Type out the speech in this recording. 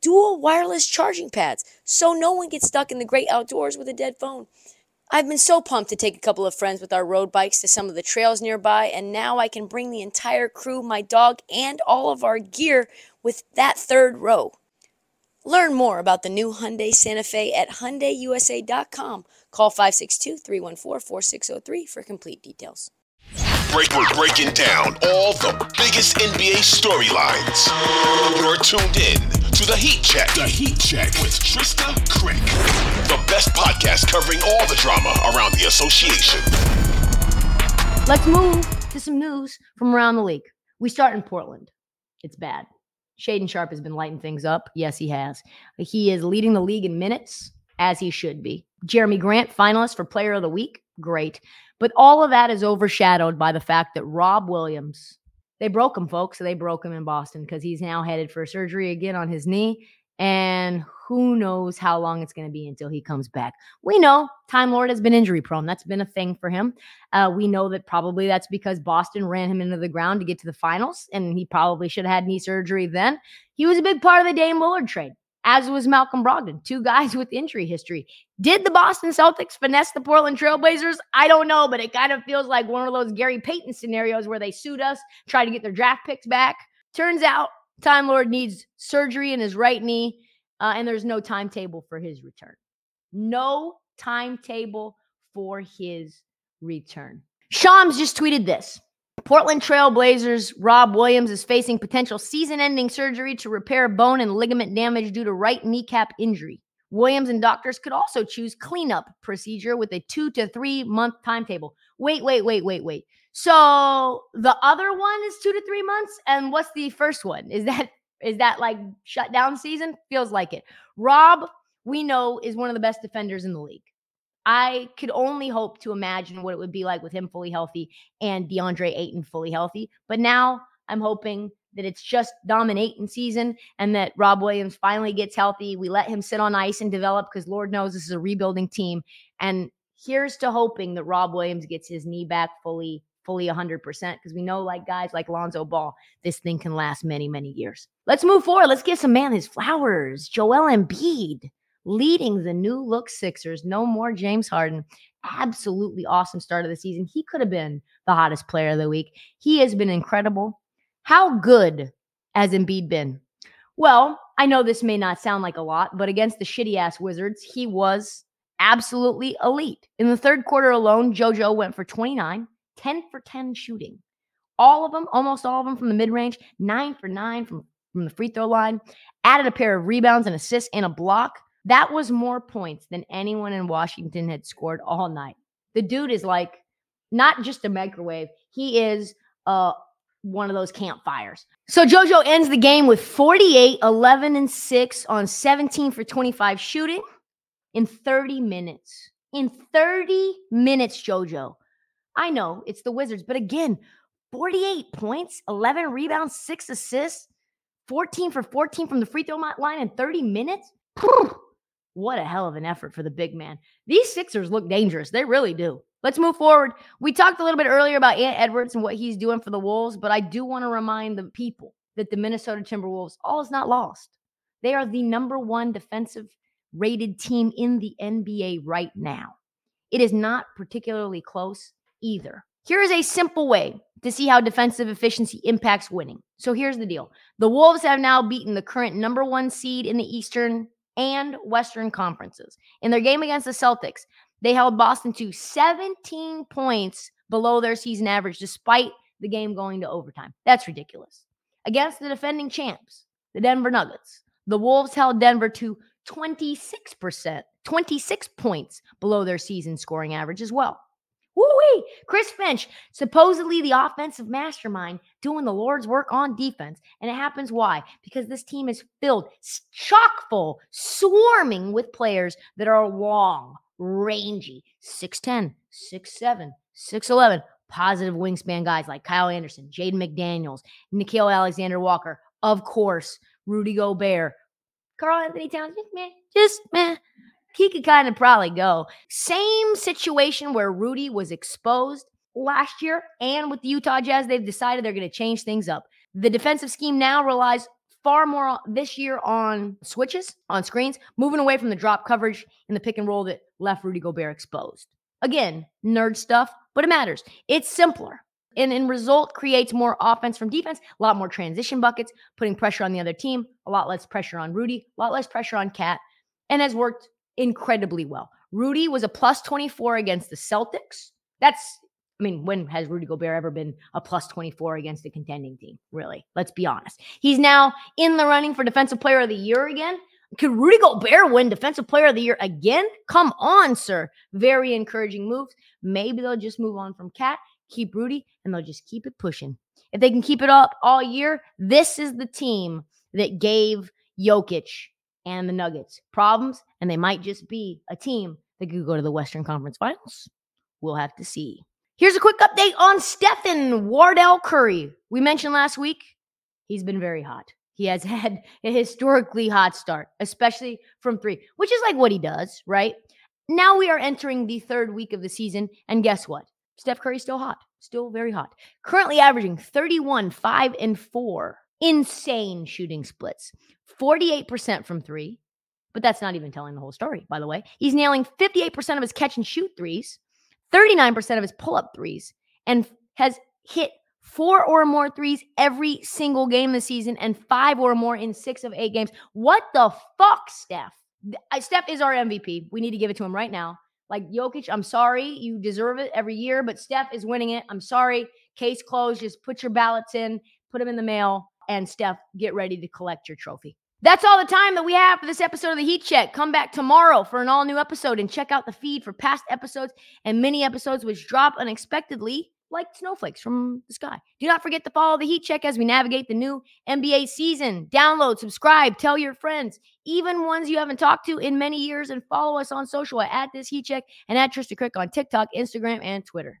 dual wireless charging pads so no one gets stuck in the great outdoors with a dead phone. I've been so pumped to take a couple of friends with our road bikes to some of the trails nearby, and now I can bring the entire crew, my dog, and all of our gear with that third row. Learn more about the new Hyundai Santa Fe at HyundaiUSA.com. Call 562-314-4603 for complete details. Break, we're breaking down all the biggest NBA storylines. You're tuned in to the Heat Check. The Heat Check with Trysta Krick. The best podcast covering all the drama around the association. Let's move to some news from around the league. We start in Portland. It's bad. Shaedon Sharpe has been lighting things up. Yes, he has. He is leading the league in minutes, as he should be. Jerami Grant, finalist for Player of the Week. Great. But all of that is overshadowed by the fact that Rob Williams, they broke him, folks. So they broke him in Boston because he's now headed for surgery again on his knee. And who knows how long it's going to be until he comes back. We know Time Lord has been injury prone. That's been a thing for him. Uh, we know that probably that's because Boston ran him into the ground to get to the finals, and he probably should have had knee surgery then. He was a big part of the Dame Lillard trade as was Malcolm Brogdon, two guys with injury history. Did the Boston Celtics finesse the Portland Trailblazers? I don't know, but it kind of feels like one of those Gary Payton scenarios where they sued us, try to get their draft picks back. Turns out Time Lord needs surgery in his right knee, uh, and there's no timetable for his return. No timetable for his return. Shams just tweeted this. Portland Trail Blazers Rob Williams is facing potential season ending surgery to repair bone and ligament damage due to right kneecap injury. Williams and doctors could also choose cleanup procedure with a two to three month timetable. Wait, wait, wait, wait, wait. So the other one is two to three months, and what's the first one? Is that is that like shutdown season? Feels like it. Rob, we know, is one of the best defenders in the league. I could only hope to imagine what it would be like with him fully healthy and DeAndre Ayton fully healthy. But now I'm hoping that it's just dominating season and that Rob Williams finally gets healthy. We let him sit on ice and develop because Lord knows this is a rebuilding team. And here's to hoping that Rob Williams gets his knee back fully, fully 100% because we know, like guys like Lonzo Ball, this thing can last many, many years. Let's move forward. Let's give some man his flowers. Joel Embiid leading the new look Sixers. No more James Harden. Absolutely awesome start of the season. He could have been the hottest player of the week. He has been incredible. How good has Embiid been? Well, I know this may not sound like a lot, but against the shitty ass Wizards, he was absolutely elite. In the third quarter alone, JoJo went for 29, 10 for 10 shooting. All of them, almost all of them from the mid range, nine for nine from, from the free throw line, added a pair of rebounds and assists and a block. That was more points than anyone in Washington had scored all night. The dude is like not just a microwave, he is uh one of those campfires. So JoJo ends the game with 48, 11, and 6 on 17 for 25 shooting in 30 minutes. In 30 minutes, JoJo. I know it's the Wizards, but again, 48 points, 11 rebounds, 6 assists, 14 for 14 from the free throw line in 30 minutes. What a hell of an effort for the big man. These Sixers look dangerous. They really do. Let's move forward. We talked a little bit earlier about Ant Edwards and what he's doing for the Wolves, but I do want to remind the people that the Minnesota Timberwolves all is not lost. They are the number one defensive rated team in the NBA right now. It is not particularly close either. Here is a simple way to see how defensive efficiency impacts winning. So here's the deal the Wolves have now beaten the current number one seed in the Eastern and Western conferences. In their game against the Celtics, they held Boston to 17 points below their season average, despite the game going to overtime. That's ridiculous. Against the defending champs, the Denver Nuggets, the Wolves held Denver to 26%, 26 points below their season scoring average as well. Woo-wee! Chris Finch, supposedly the offensive mastermind, doing the Lord's work on defense. And it happens why? Because this team is filled, chock full, swarming with players that are long, rangy, 6'10, 6'7, 6'11, positive wingspan guys like Kyle Anderson, Jaden McDaniels, Nickeil Alexander Walker, of course, Rudy Gobert, Karl Anthony Towns, just meh, just meh. He could kind of probably go. Same situation where Rudy was exposed last year, and with the Utah Jazz, they've decided they're going to change things up. The defensive scheme now relies far more this year on switches, on screens, moving away from the drop coverage in the pick and roll that left Rudy Gobert exposed. Again, nerd stuff, but it matters. It's simpler. And in result creates more offense from defense, a lot more transition buckets, putting pressure on the other team, a lot less pressure on Rudy, a lot less pressure on KAT, and has worked incredibly well. Rudy was a plus 24 against the Celtics. That's, I mean, when has Rudy Gobert ever been a plus 24 against a contending team? Really? Let's be honest. He's now in the running for Defensive Player of the Year again. Could Rudy Gobert win Defensive Player of the Year again? Come on, sir. Very encouraging moves. Maybe they'll just move on from KAT, keep Rudy, and they'll just keep it pushing. If they can keep it up all year, this is the team that gave Jokic and the Nuggets problems, and they might just be a team that could go to the Western Conference Finals. We'll have to see. Here's a quick update on Stephen Wardell Curry. We mentioned last week he's been very hot. He has had a historically hot start, especially from three, which is like what he does, right? Now we are entering the third week of the season, and guess what? Steph Curry's still hot, still very hot. Currently averaging 31, 5, and 4. Insane shooting splits. 48% from three, but that's not even telling the whole story, by the way. He's nailing 58% of his catch and shoot threes, 39% of his pull up threes, and has hit four or more threes every single game this season and five or more in six of eight games. What the fuck, Steph? Steph is our MVP. We need to give it to him right now. Like Jokic, I'm sorry. You deserve it every year, but Steph is winning it. I'm sorry. Case closed. Just put your ballots in, put them in the mail, and Steph, get ready to collect your trophy. That's all the time that we have for this episode of the Heat Check. Come back tomorrow for an all new episode and check out the feed for past episodes and mini episodes which drop unexpectedly like snowflakes from the sky. Do not forget to follow the Heat Check as we navigate the new NBA season. Download, subscribe, tell your friends, even ones you haven't talked to in many years, and follow us on social at this Heat Check and at Trysta Krick on TikTok, Instagram, and Twitter.